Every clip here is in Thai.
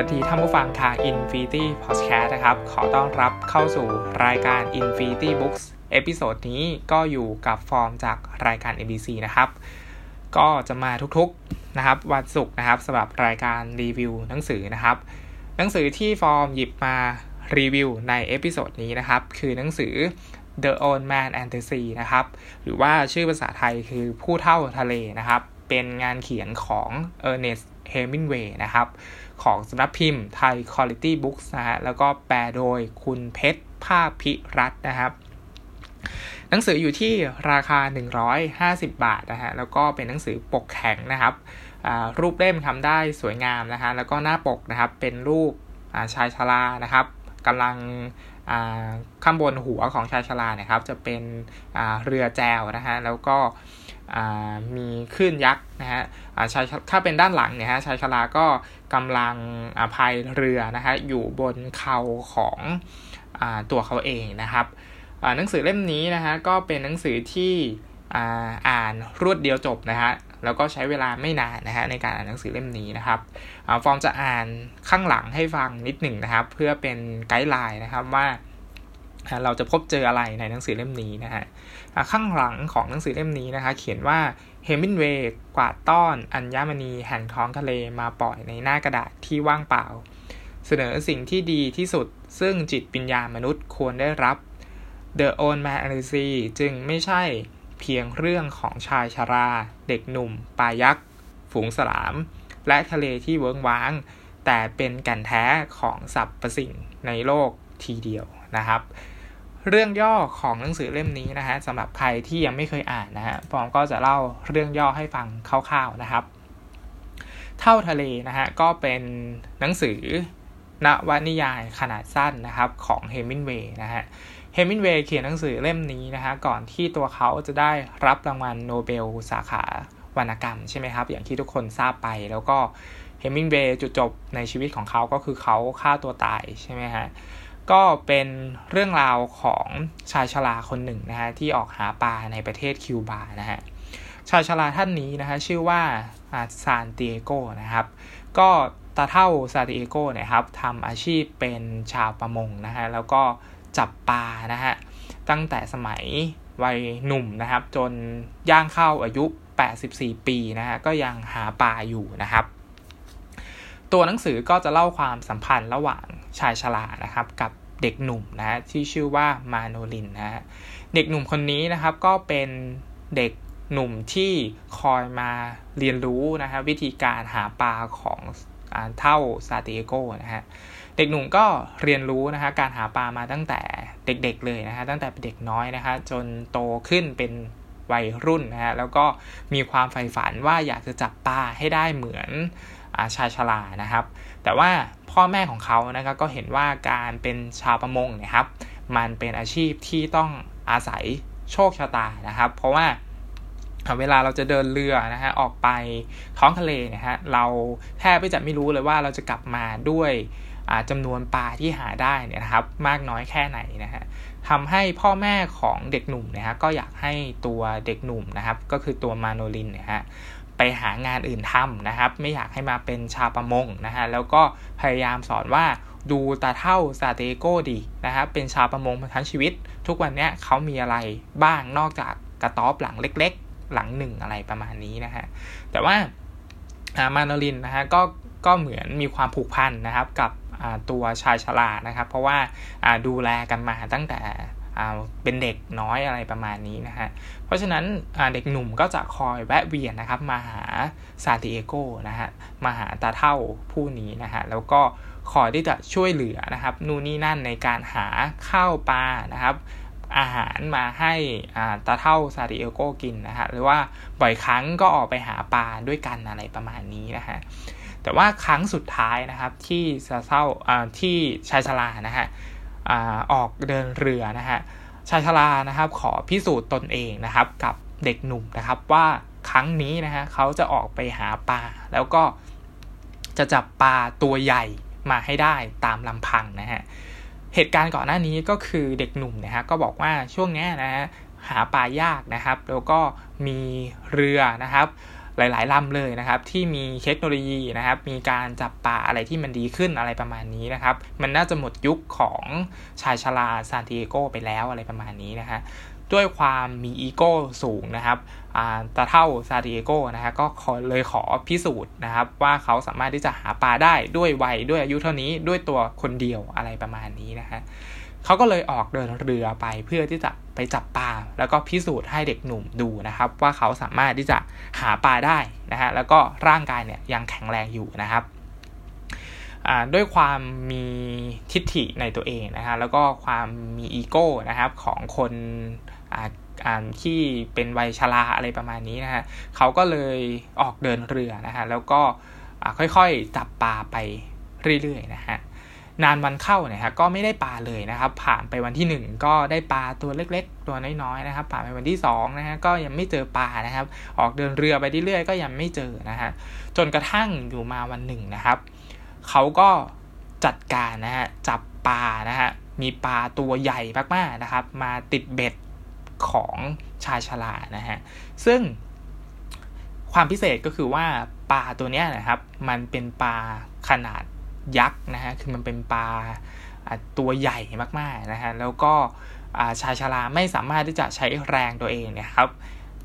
สวัสดีท่านผู้ฟังทาง Infinity Podcast นะครับ ขอต้อนรับเข้าสู่รายการ Infinity Books episode นี้ก็อยู่กับฟอร์มจากรายการ ABC นะครับ ก็จะมาทุกๆนะครับวันศุกร์นะครับสำหรับรายการรีวิวหนังสือนะครับ หนังสือที่ฟอร์มหยิบมารีวิวใน episode นี้นะครับ คือหนังสือ The Old Man and the Sea นะครับ หรือว่าชื่อภาษาไทยคือผู้เฒ่าทะเลนะครับ เป็นงานเขียนของ Ernest Hemingway นะครับ ของสำนักพิมพ์ไทย Quality Books นะฮะแล้วก็แปลโดยคุณเพชรภาคพิรัตน์นะครับ หนังสืออยู่ที่ราคา 150 บาทนะฮะแล้วก็เป็นหนังสือปกแข็งนะครับรูปเล่มทำได้สวยงามนะฮะแล้วก็หน้าปกนะครับเป็นรูปชายชรานะครับกำลังข้างบนหัวของชายชราเนี่ยครับ จะเป็นเรือแจวนะฮะแล้วก็ มีคลื่นยักษ์นะฮะชายถ้าเป็นด้านหลังเนี่ยฮะชายชราก็กำลังพายเรือนะฮะอยู่บนเขาของอตัวเขาเองนะครับหนังสือเล่มนี้นะฮะก็เป็นหนังสือที่อ่านรวดเดียวจบนะฮะแล้วก็ใช้เวลาไม่นานนะฮะในการอ่านหนังสือเล่มนี้นะครับฟอร์มจะอ่านข้างหลังให้ฟังนิดหนึ่งนะครับ เพื่อเป็นไกด์ไลน์นะครับว่า เราจะพบเจออะไรในหนังสือเล่มนี้นะฮะข้างหลังของหนังสือเล่มนี้นะคะ เขียนว่าเฮมินเวย์กวาดต้อน อัญมณีแห่งท้องทะเลมาปล่อยในหน้ากระดาษที่ว่างเปล่า เสนอสิ่งที่ดีที่สุด ซึ่งจิตปัญญามนุษย์ควรได้รับ The Old Man and the Sea จึงไม่ใช่เพียงเรื่องของชายชารา เด็กหนุ่มปลายักษ์ ฝูงสลาม และทะเลที่เวิ้งว้าง แต่เป็นแก่นแท้ของสรรพสิ่งในโลกทีเดียวนะครับ เรื่องย่อของหนังสือเล่มนี้นะฮะสำหรับใครที่ยังไม่เคยอ่านนะฮะฟอมก็จะเล่าเรื่องย่อให้ฟังคร่าวๆนะครับ เท่าทะเลนะฮะก็เป็นหนังสือนวนิยายขนาดสั้นนะครับของเฮมินเวย์นะฮะเฮมินเวย์เขียนหนังสือเล่มนี้นะฮะก่อนที่ตัวเขาจะได้รับรางวัลโนเบลสาขาวรรณกรรมใช่ไหมครับ อย่างที่ทุกคนทราบไปแล้วก็เฮมินเวย์จุดจบในชีวิตของเขาก็คือเขาฆ่าตัวตายใช่ไหมฮะ ก็เป็นเรื่องราวของชายชราคนหนึ่งนะฮะที่ออกหาปลาในประเทศคิวบานะฮะชายชราท่านนี้นะฮะชื่อว่าซานติเอโกนะครับ ก็ตาเท่าซานติเอโกเนี่ยครับทำอาชีพเป็นชาวประมงนะฮะแล้วก็จับปลานะฮะตั้งแต่สมัยวัยหนุ่มนะครับ จนย่างเข้าอายุ 84 ปีนะฮะก็ยังหาปลาอยู่นะครับ ตัวหนังสือก็จะเล่าความสัมพันธ์ระหว่างชายชรานะครับกับเด็กหนุ่มนะที่ชื่อว่ามาโนลินนะเด็กหนุ่มคนนี้นะครับก็เป็นเด็กหนุ่มที่คอยมาเรียนรู้นะครับวิธีการหาปลาของเท่าซาติเอโกนะฮะเด็กหนุ่มก็เรียนรู้นะฮะการหาปลามาตั้งแต่เด็กๆเลยนะฮะตั้งแต่เป็นเด็กน้อยนะฮะจนโตขึ้นเป็นวัยรุ่นนะฮะแล้วก็มีความใฝ่ฝันว่าอยากจะจับปลาให้ได้เหมือนาชายชรานะครับ แต่ว่าพ่อแม่ของเขานะครับก็เห็นว่าการเป็นชาวประมงเนี่ยครับ มันเป็นอาชีพที่ต้องอาศัยโชคชะตานะครับ เพราะว่าเวลาเราจะเดินเรือนะฮะออกไปท้องทะเลเนี่ยฮะเราแทบไม่จะไม่รู้เลยว่าเราจะกลับมาด้วยจำนวนปลาที่หาได้เนี่ยนะครับมากน้อยแค่ไหนนะฮะทำให้พ่อแม่ของเด็กหนุ่มนะฮะก็อยากให้ตัวเด็กหนุ่มนะครับ ก็คือตัวมาโนลินเนี่ยฮะ ไปหางานอื่นทำนะครับ ไม่อยากให้มาเป็นชาวประมงนะฮะแล้วก็พยายามสอนว่าดูตาเท่าซาเตโกดีนะครับเป็นชาวประมงมาทั้งชีวิต ทุกวันนี้เขามีอะไรบ้างนอกจากกระต๊อบหลังเล็ก ๆ หลังหนึ่งอะไรประมาณนี้นะฮะแต่ว่ามาโนลินนะฮะก็ก็เหมือนมีความผูกพันนะครับกับตัวชายชรานะครับ เพราะว่าดูแลกันมาตั้งแต่ เป็นเด็กน้อยอะไรประมาณนี้นะฮะ เพราะฉะนั้นเด็กหนุ่มก็จะคอยแวะเวียนนะครับ มาหาซาติเอโกนะฮะ มาหาตาเท่าผู้นี้นะฮะ แล้วก็คอยที่จะช่วยเหลือนะครับ นู่นนี่นั่นในการหาข้าวปลานะครับ อาหารมาให้ตาเท่าซาติเอโกกินนะฮะ หรือว่าบ่อยครั้งก็ออกไปหาปลาด้วยกันอะไรประมาณนี้นะฮะแต่ว่าครั้งสุดท้ายนะครับที่ซาเท่าที่ชายชรานะฮะ ออกเดินเรือนะฮะชายชรานะครับ ขอพิสูจน์ตนเองนะครับ กับเด็กหนุ่มนะครับ ว่าครั้งนี้นะฮะเขาจะออกไปหาปลาแล้วก็จะจับปลาตัวใหญ่มาให้ได้ตามลำพังนะฮะเหตุการณ์ก่อนหน้านี้ก็คือเด็กหนุ่มนะฮะก็บอกว่าช่วงนี้นะฮะหาปลายากนะครับ แล้วก็มีเรือนะครับ หลายๆลำเลยนะครับ ที่มีเทคโนโลยีนะครับ มีการจับปลาอะไรที่มันดีขึ้นอะไรประมาณนี้นะครับ มันน่าจะหมดยุคของชายชราซานติเอโกไปแล้วอะไรประมาณนี้นะฮะด้วยความมีอีโก้สูงนะครับตาเท่าซาดิเอโกนะฮะก็เลยขอพิสูจน์นะครับ ว่าเขาสามารถที่จะหาปลาได้ด้วยวัยด้วยอายุเท่านี้ด้วยตัวคนเดียวอะไรประมาณนี้นะฮะ เขาก็เลยออกเดินเรือไปเพื่อที่จะไปจับปลา แล้วก็พิสูจน์ให้เด็กหนุ่มดูนะครับ ว่าเขาสามารถที่จะหาปลาได้นะฮะแล้วก็ร่างกายเนี่ยยังแข็งแรงอยู่นะครับด้วยความมีทิฏฐิในตัวเองนะฮะแล้วก็ความมีอีโก้นะครับของคนที่เป็นวัยชราอะไรประมาณนี้นะฮะเขาก็เลยออกเดินเรือนะฮะแล้วก็ค่อยๆจับปลาไปเรื่อยๆนะฮะ นานวันเข้าเนี่ยฮะก็ไม่ได้ปลาเลยนะครับ ผ่านไปวันที่ 1 ก็ได้ปลาตัวเล็ก ๆ ตัวน้อยๆนะครับ ผ่านไปวันที่2นะฮะก็ยังไม่เจอปลานะครับ ออกเดินเรือไปเรื่อยๆก็ยังไม่เจอนะฮะจนกระทั่งอยู่มาวันหนึ่งนะครับเขาก็จัดการนะฮะจับปลานะฮะมีปลาตัวใหญ่มากๆนะครับ มาติดเบ็ดของชายชรานะฮะซึ่งความพิเศษก็คือว่าปลาตัวเนี้ยนะครับ มันเป็นปลาขนาด ยักษ์นะฮะคือมันเป็นปลาตัวใหญ่มากๆนะฮะแล้วก็ชายชราไม่สามารถที่จะใช้แรงตัวเองเนี่ยครับ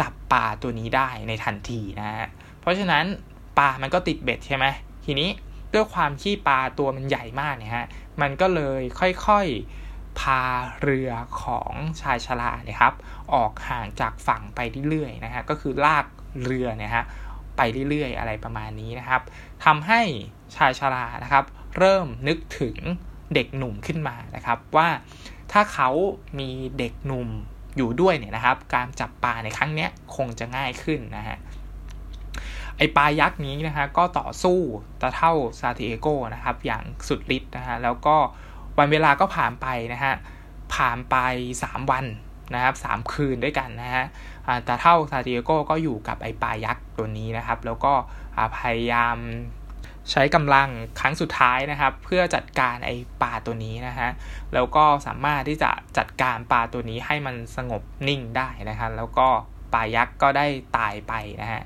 จับปลาตัวนี้ได้ในทันทีนะฮะเพราะฉะนั้นปลามันก็ติดเบ็ดใช่ไหมทีนี้ด้วยความที่ปลาตัวมันใหญ่มากเนี่ยฮะมันก็เลยค่อยๆพาเรือของชายชราเนี่ยครับ ออกห่างจากฝั่งไปเรื่อยๆนะฮะก็คือลากเรือเนี่ยฮะ ไปเรื่อยๆ อะไรประมาณนี้นะครับทำให้ชายชรานะครับ เริ่มนึกถึงเด็กหนุ่มขึ้นมานะครับ ว่าถ้าเขามีเด็กหนุ่มอยู่ด้วยเนี่ยนะครับ การจับปลาในครั้งนี้คงจะง่ายขึ้นนะฮะไอปลายักษ์นี้นะฮะก็ต่อสู้ตะเท่าซาติเอโกนะครับ อย่างสุดฤทธิ์นะฮะแล้วก็วันเวลาก็ผ่านไปนะฮะผ่านไป 3 วัน นะครับสามคืนด้วยกันนะฮะตาเท่าซาติเอโกก็อยู่กับไอปลายักษ์ตัวนี้นะครับ แล้วก็พยายามใช้กำลังครั้งสุดท้ายนะครับ เพื่อจัดการไอปลาตัวนี้นะฮะแล้วก็สามารถที่จะจัดการปลาตัวนี้ให้มันสงบนิ่งได้นะฮะแล้วก็ปลายักษ์ก็ได้ตายไปนะฮะ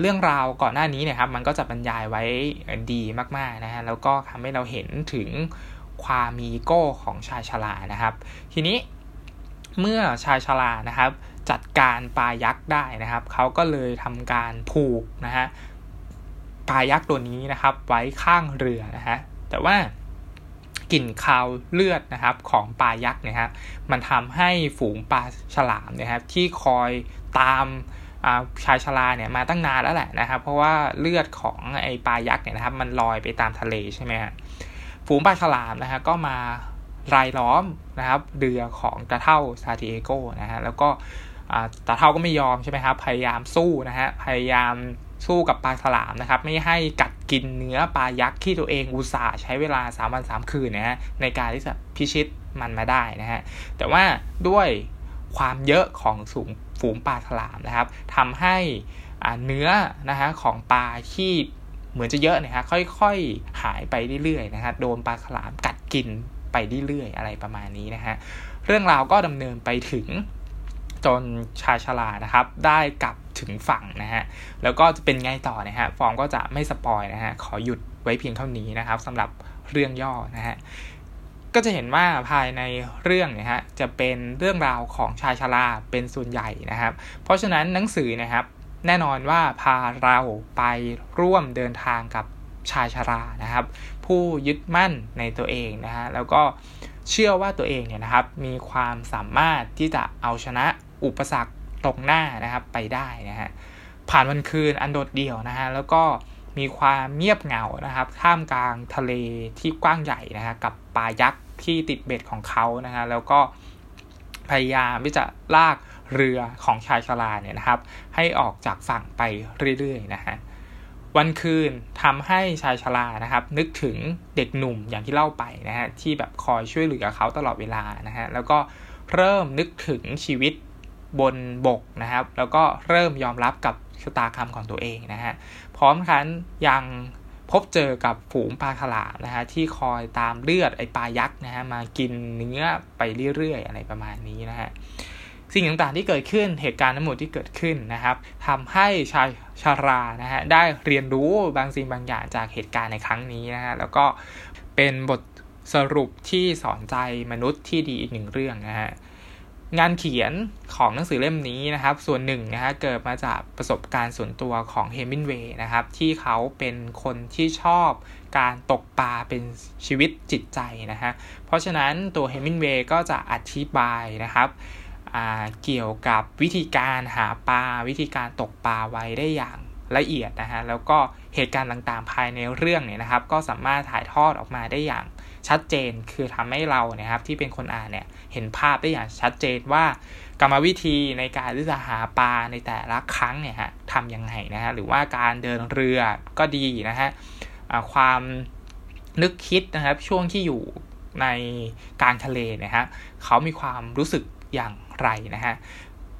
เรื่องราวก่อนหน้านี้เนี่ยครับมันก็จะบรรยายไว้ดีมากๆนะฮะแล้วก็ทำให้เราเห็นถึงความมีโก้ของชายชรานะครับ ทีนี้ เมื่อชายชรานะครับ จัดการปลายักษ์ได้นะครับ เขาก็เลยทำการผูกนะฮะปลายักษ์ตัวนี้นะครับ ไว้ข้างเรือนะฮะแต่ว่ากลิ่นคาวเลือดนะครับของปลายักษ์เนี่ยครับมันทำให้ฝูงปลาฉลามนะครับ ที่คอยตามชายชราเนี่ยมาตั้งนานแล้วแหละนะครับ เพราะว่าเลือดของไอปลายักษ์เนี่ยนะครับ มันลอยไปตามทะเลใช่ไหมฮะฝูงปลาฉลามนะฮะก็มา รายล้อมนะครับเรือของตาเท่าซาติเอโกนะฮะแล้วก็ตาเท่าก็ไม่ยอมใช่ไหมครับพยายามสู้นะฮะพยายามสู้กับปลาฉลามนะครับ ไม่ให้กัดกินเนื้อปลายักษ์ที่ตัวเองอุตส่าห์ใช้เวลา 3 วัน 3 คืนนะฮะในการที่จะพิชิตมันมาได้นะฮะแต่ว่าด้วยความเยอะของสูงฝูงปลาฉลามนะครับทำให้เนื้อนะฮะของปลาที่เหมือนจะเยอะนะฮะค่อยๆหายไปเรื่อยๆนะฮะโดนปลาฉลามกัดกิน เรื่อยๆอะไรประมาณนี้นะฮะเรื่องราวก็ดำเนินไปถึงจนชายชรานะครับ ได้กลับถึงฝั่งนะฮะแล้วก็จะเป็นไงต่อนะฮะฟอร์มก็จะไม่สปอยนะฮะขอหยุดไว้เพียงเท่านี้นะครับสำหรับเรื่องย่อนะฮะก็จะเห็นว่าภายในเรื่องเนี่ยฮะจะเป็นเรื่องราวของชายชราเป็นส่วนใหญ่นะครับ เพราะฉะนั้นหนังสือนะครับแน่นอนว่าพาเราไปร่วมเดินทางกับ ชายชรานะครับ ผู้ยึดมั่นในตัวเองนะฮะแล้วก็เชื่อว่าตัวเองเนี่ยนะครับ มีความสามารถที่จะเอาชนะอุปสรรคตรงหน้านะครับไปได้นะฮะผ่านวันคืนอันโดดเดี่ยวนะฮะแล้วก็มีความเงียบเหงานะครับท่ามกลางทะเลที่กว้างใหญ่นะฮะกับปลายักษ์ที่ติดเบ็ดของเขานะฮะแล้วก็พยายามที่จะลากเรือของชายชราเนี่ยนะครับ ให้ออกจากฝั่งไปเรื่อยๆนะฮะ วันคืนทำให้ชายชรานะครับ นึกถึงเด็กหนุ่มอย่างที่เล่าไปนะฮะที่แบบคอยช่วยเหลือเขาตลอดเวลานะฮะแล้วก็เริ่มนึกถึงชีวิตบนบกนะครับ แล้วก็เริ่มยอมรับกับชะตากรรมของตัวเองนะฮะพร้อมทั้งยังพบเจอกับฝูงปลาฉลามนะฮะที่คอยตามเลือดไอปลายักษ์นะฮะมากินเนื้อไปเรื่อยๆ อะไรประมาณนี้นะฮะ สิ่งต่างๆที่เกิดขึ้นเหตุการณ์ทั้งหมดที่เกิดขึ้นนะครับทำให้ชายชารานะฮะได้เรียนรู้บางสิ่งบางอย่างจากเหตุการณ์ในครั้งนี้นะฮะแล้วก็เป็นบทสรุปที่สอนใจมนุษย์ที่ดีอีกหนึ่งเรื่องนะฮะงานเขียนของหนังสือเล่มนี้นะครับ ส่วนหนึ่งนะฮะเกิดมาจากประสบการณ์ส่วนตัวของเฮมินเวย์นะครับ ที่เขาเป็นคนที่ชอบการตกปลาเป็นชีวิตจิตใจนะฮะเพราะฉะนั้นตัวเฮมินเวย์ก็จะอธิบายนะครับ เกี่ยวกับวิธีการหาปลาวิธีการตกปลาไว้ได้อย่างละเอียดนะฮะแล้วก็เหตุการณ์ต่างๆภายในเรื่องเนี่ยนะครับ ก็สามารถถ่ายทอดออกมาได้อย่างชัดเจนคือทำให้เราเนี่ยครับที่เป็นคนอ่านเนี่ยเห็นภาพได้อย่างชัดเจนว่ากรรมวิธีในการที่จะหาปลาในแต่ละครั้งเนี่ยฮะทำยังไงนะฮะหรือว่าการเดินเรือก็ดีนะฮะความนึกคิดนะครับช่วงที่อยู่ในกลางทะเลนะฮะเขามีความรู้สึก อย่างไรนะฮะ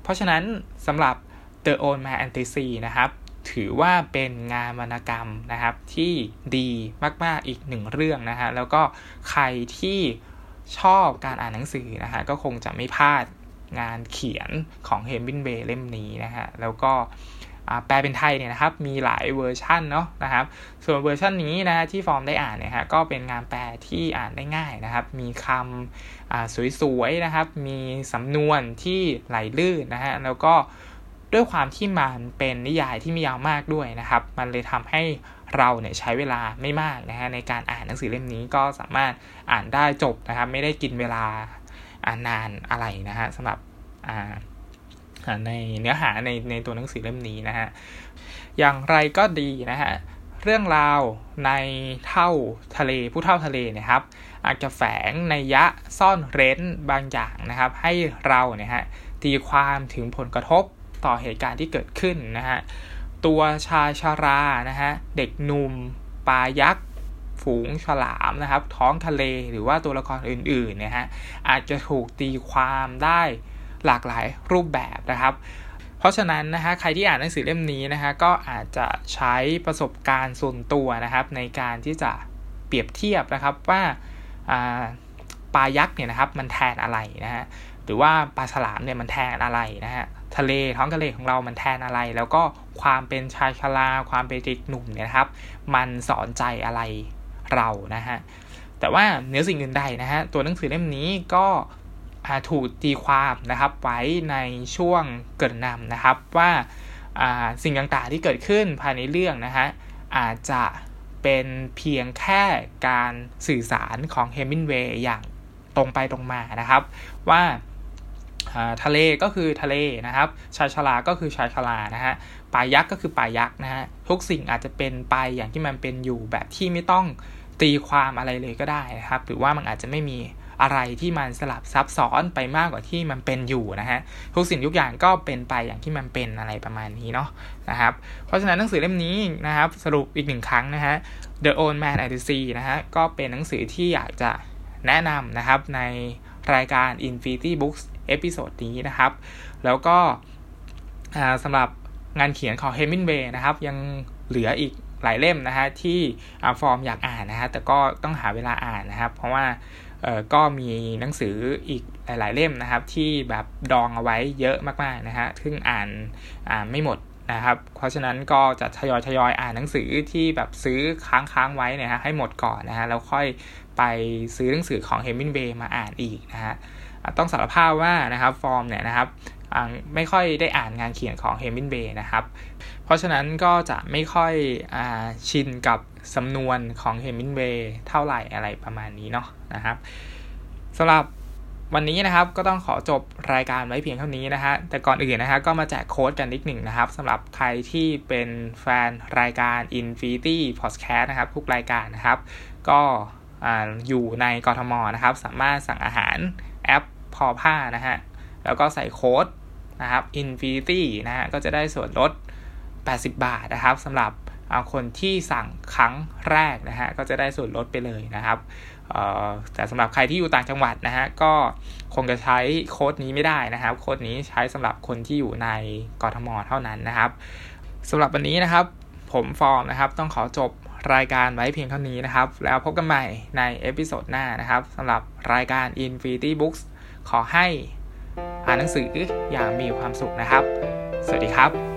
เพราะฉะนั้นสำหรับ The Old Man a n t i s y นะครับ ถือว่าเป็นงานวรรณกรรมนะครับที่ดีมาก ๆ อีกหนึ่งเรื่องนะฮะ แล้วก็ใครที่ชอบการอ่านหนังสือนะฮะ ก็คงจะไม่พลาดงานเขียนของเฮมวินเบย์เล่มนี้นะฮะ แล้วก็ แปลเป็นไทยเนี่ยนะครับมีหลายเวอร์ชันเนาะนะครับ ส่วนเวอร์ชันนี้นะที่ฟอร์มได้อ่านเนี่ยฮะก็เป็นงานแปลที่อ่านได้ง่ายนะครับ มีคำสวยๆนะครับ มีสำนวนที่ไหลลื่นนะฮะแล้วก็ด้วยความที่มันเป็นนิยายที่ไม่ยาวมากด้วยนะครับ มันเลยทำให้เราเนี่ยใช้เวลาไม่มากนะฮะในการอ่านหนังสือเล่มนี้ก็สามารถอ่านได้จบนะครับ ไม่ได้กินเวลาอ่านนานอะไรนะฮะสำหรับอ่า ในเนื้อหาในในตัวหนังสือเล่มนี้นะฮะ อย่างไรก็ดีนะฮะ เรื่องราวในเท่าทะเลผู้เท่าทะเลนะครับ อาจจะแฝงในยะซ่อนเร้นบางอย่างนะครับ ให้เราเนี่ยฮะตีความถึงผลกระทบต่อเหตุการณ์ที่เกิดขึ้นนะฮะ ตัวชายชารานะฮะ เด็กหนุ่มปลายักษ์ฝูงฉลามนะครับ ท้องทะเลหรือว่าตัวละครอื่นๆเนี่ยฮะอาจจะถูกตีความได้ หลากหลายรูปแบบนะครับ เพราะฉะนั้นนะฮะใครที่อ่านหนังสือเล่มนี้นะฮะก็อาจจะใช้ประสบการณ์ส่วนตัวนะครับ ในการที่จะเปรียบเทียบนะครับว่าปลายักษ์เนี่ยนะครับมันแทนอะไรนะฮะหรือว่าปลาฉลามเนี่ยมันแทนอะไรนะฮะทะเลท้องทะเลของเรามันแทนอะไร แล้วก็ความเป็นชายชราความเป็นเด็กหนุ่มเนี่ยนะครับ มันสอนใจอะไรเรานะฮะแต่ว่าเนื้อสิ่งอื่นใดนะฮะตัวหนังสือเล่มนี้ก็ ถูกตีความนะครับไว้ในช่วงเกิดนำนะครับว่าสิ่งต่างๆที่เกิดขึ้นภายในเรื่องนะฮะอาจจะเป็นเพียงแค่การสื่อสารของเฮมินเวย์อย่างตรงไปตรงมานะครับ ว่าทะเลก็คือทะเลนะครับชายชลาก็คือชายชลานะฮะปลายักษ์ก็คือปลายักษ์นะฮะทุกสิ่งอาจจะเป็นไปอย่างที่มันเป็นอยู่แบบที่ไม่ต้องตีความอะไรเลยก็ได้นะครับ หรือว่ามันอาจจะไม่มี อะไรที่มันสลับซับซ้อนไปมากกว่าที่มันเป็นอยู่นะฮะทุกสิ่งทุกอย่างก็เป็นไปอย่างที่มันเป็นอะไรประมาณนี้เนาะนะครับเพราะฉะนั้นหนังสือเล่มนี้นะครับสรุปอีกหนึ่งครั้งนะฮะ The Old Man and the Sea นะฮะก็เป็นหนังสือที่อยากจะแนะนำนะครับในรายการ Infinity Books episode นี้นะครับ แล้วก็สำหรับงานเขียนของเฮมิงเวย์นะครับ ยังเหลืออีกหลายเล่มนะฮะที่ฟอร์มอยากอ่านนะฮะแต่ก็ต้องหาเวลาอ่านนะครับ เพราะว่า ก็มีหนังสืออีกหลาย ๆ เล่มนะครับ ที่แบบดองเอาไว้เยอะมาก ๆ นะฮะซึ่งอ่านอ่านไม่หมดนะครับ เพราะฉะนั้นก็จะทยอยทยอยอ่านหนังสือที่แบบซื้อค้างๆไว้เนี่ยฮะให้หมดก่อนนะฮะแล้วค่อยไปซื้อหนังสือของเฮมินเวย์มาอ่านอีกนะฮะต้องสารภาพว่านะครับฟอร์มเนี่ยนะครับไม่ค่อยได้อ่านงานเขียนของเฮมินเบย์นะครับ เพราะฉะนั้นก็จะไม่ค่อยอชินกับ สำนวนของเฮมินเบย์เท่าไหร่อะไรประมาณนี้เนาะนะครับสำหรับวันนี้นะครับก็ต้องขอจบรายการไว้เพียงเท่านี้นะฮะแต่ก่อนอื่นนะฮะก็มาแจกโค้ดกันนิดหนึ่งนะครับสำหรับใครที่เป็นแฟนรายการ Infinity Podcast นะครับทุกรายการนะครับ ก็อยู่ในกรทมนะครับ สามารถสั่งอาหารแอปพอผ้านะฮะแล้วก็ใส่โค้ดนะครับ Infinity นะฮะก็จะได้ส่วนลด 80 บาทนะครับสำหรับ คนที่สั่งครั้งแรกนะฮะก็จะได้ส่วนลดไปเลยนะครับแต่สำหรับใครที่อยู่ต่างจังหวัดนะฮะก็คงจะใช้โค้ดนี้ไม่ได้นะครับ โค้ดนี้ใช้สำหรับคนที่อยู่ในกรทมเท่านั้นนะครับสำหรับวันนี้นะครับ ผมฟอร์มนะครับต้องขอจบรายการไว้เพียงเท่านี้นะครับ แล้วพบกันใหม่ใน episode หน้านะครับสำหรับรายการ Infinity Books ขอให้อ่านหนังสืออย่างมีความสุขนะครับ สวัสดีครับ